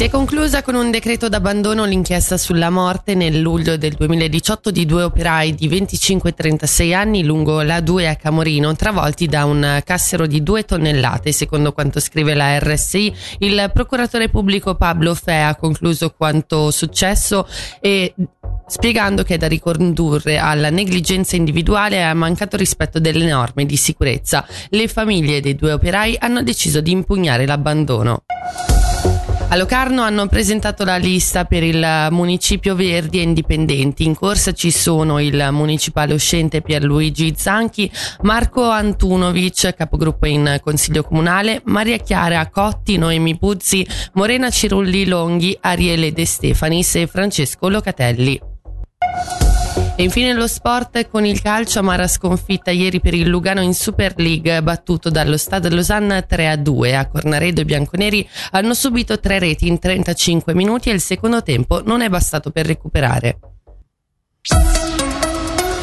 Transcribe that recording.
Si è conclusa con un decreto d'abbandono l'inchiesta sulla morte nel luglio del 2018 di due operai di 25 e 36 anni lungo la 2 a Camorino, travolti da un cassero di due tonnellate. Secondo quanto scrive la RSI, il procuratore pubblico Pablo Fe ha concluso quanto successo e spiegando che è da ricondurre alla negligenza individuale e al mancato rispetto delle norme di sicurezza. Le famiglie dei due operai hanno deciso di impugnare l'abbandono. A Locarno hanno presentato la lista per il municipio Verdi e Indipendenti. In corsa ci sono il municipale uscente Pierluigi Zanchi, Marco Antunovic, capogruppo in Consiglio Comunale, Maria Chiara Cotti, Noemi Puzzi, Morena Cirulli Longhi, Ariele De Stefanis e Francesco Locatelli. E infine lo sport con il calcio, amara sconfitta ieri per il Lugano in Super League, battuto dallo Stade Lausanne 3-2. A Cornaredo i bianconeri hanno subito tre reti in 35 minuti e il secondo tempo non è bastato per recuperare.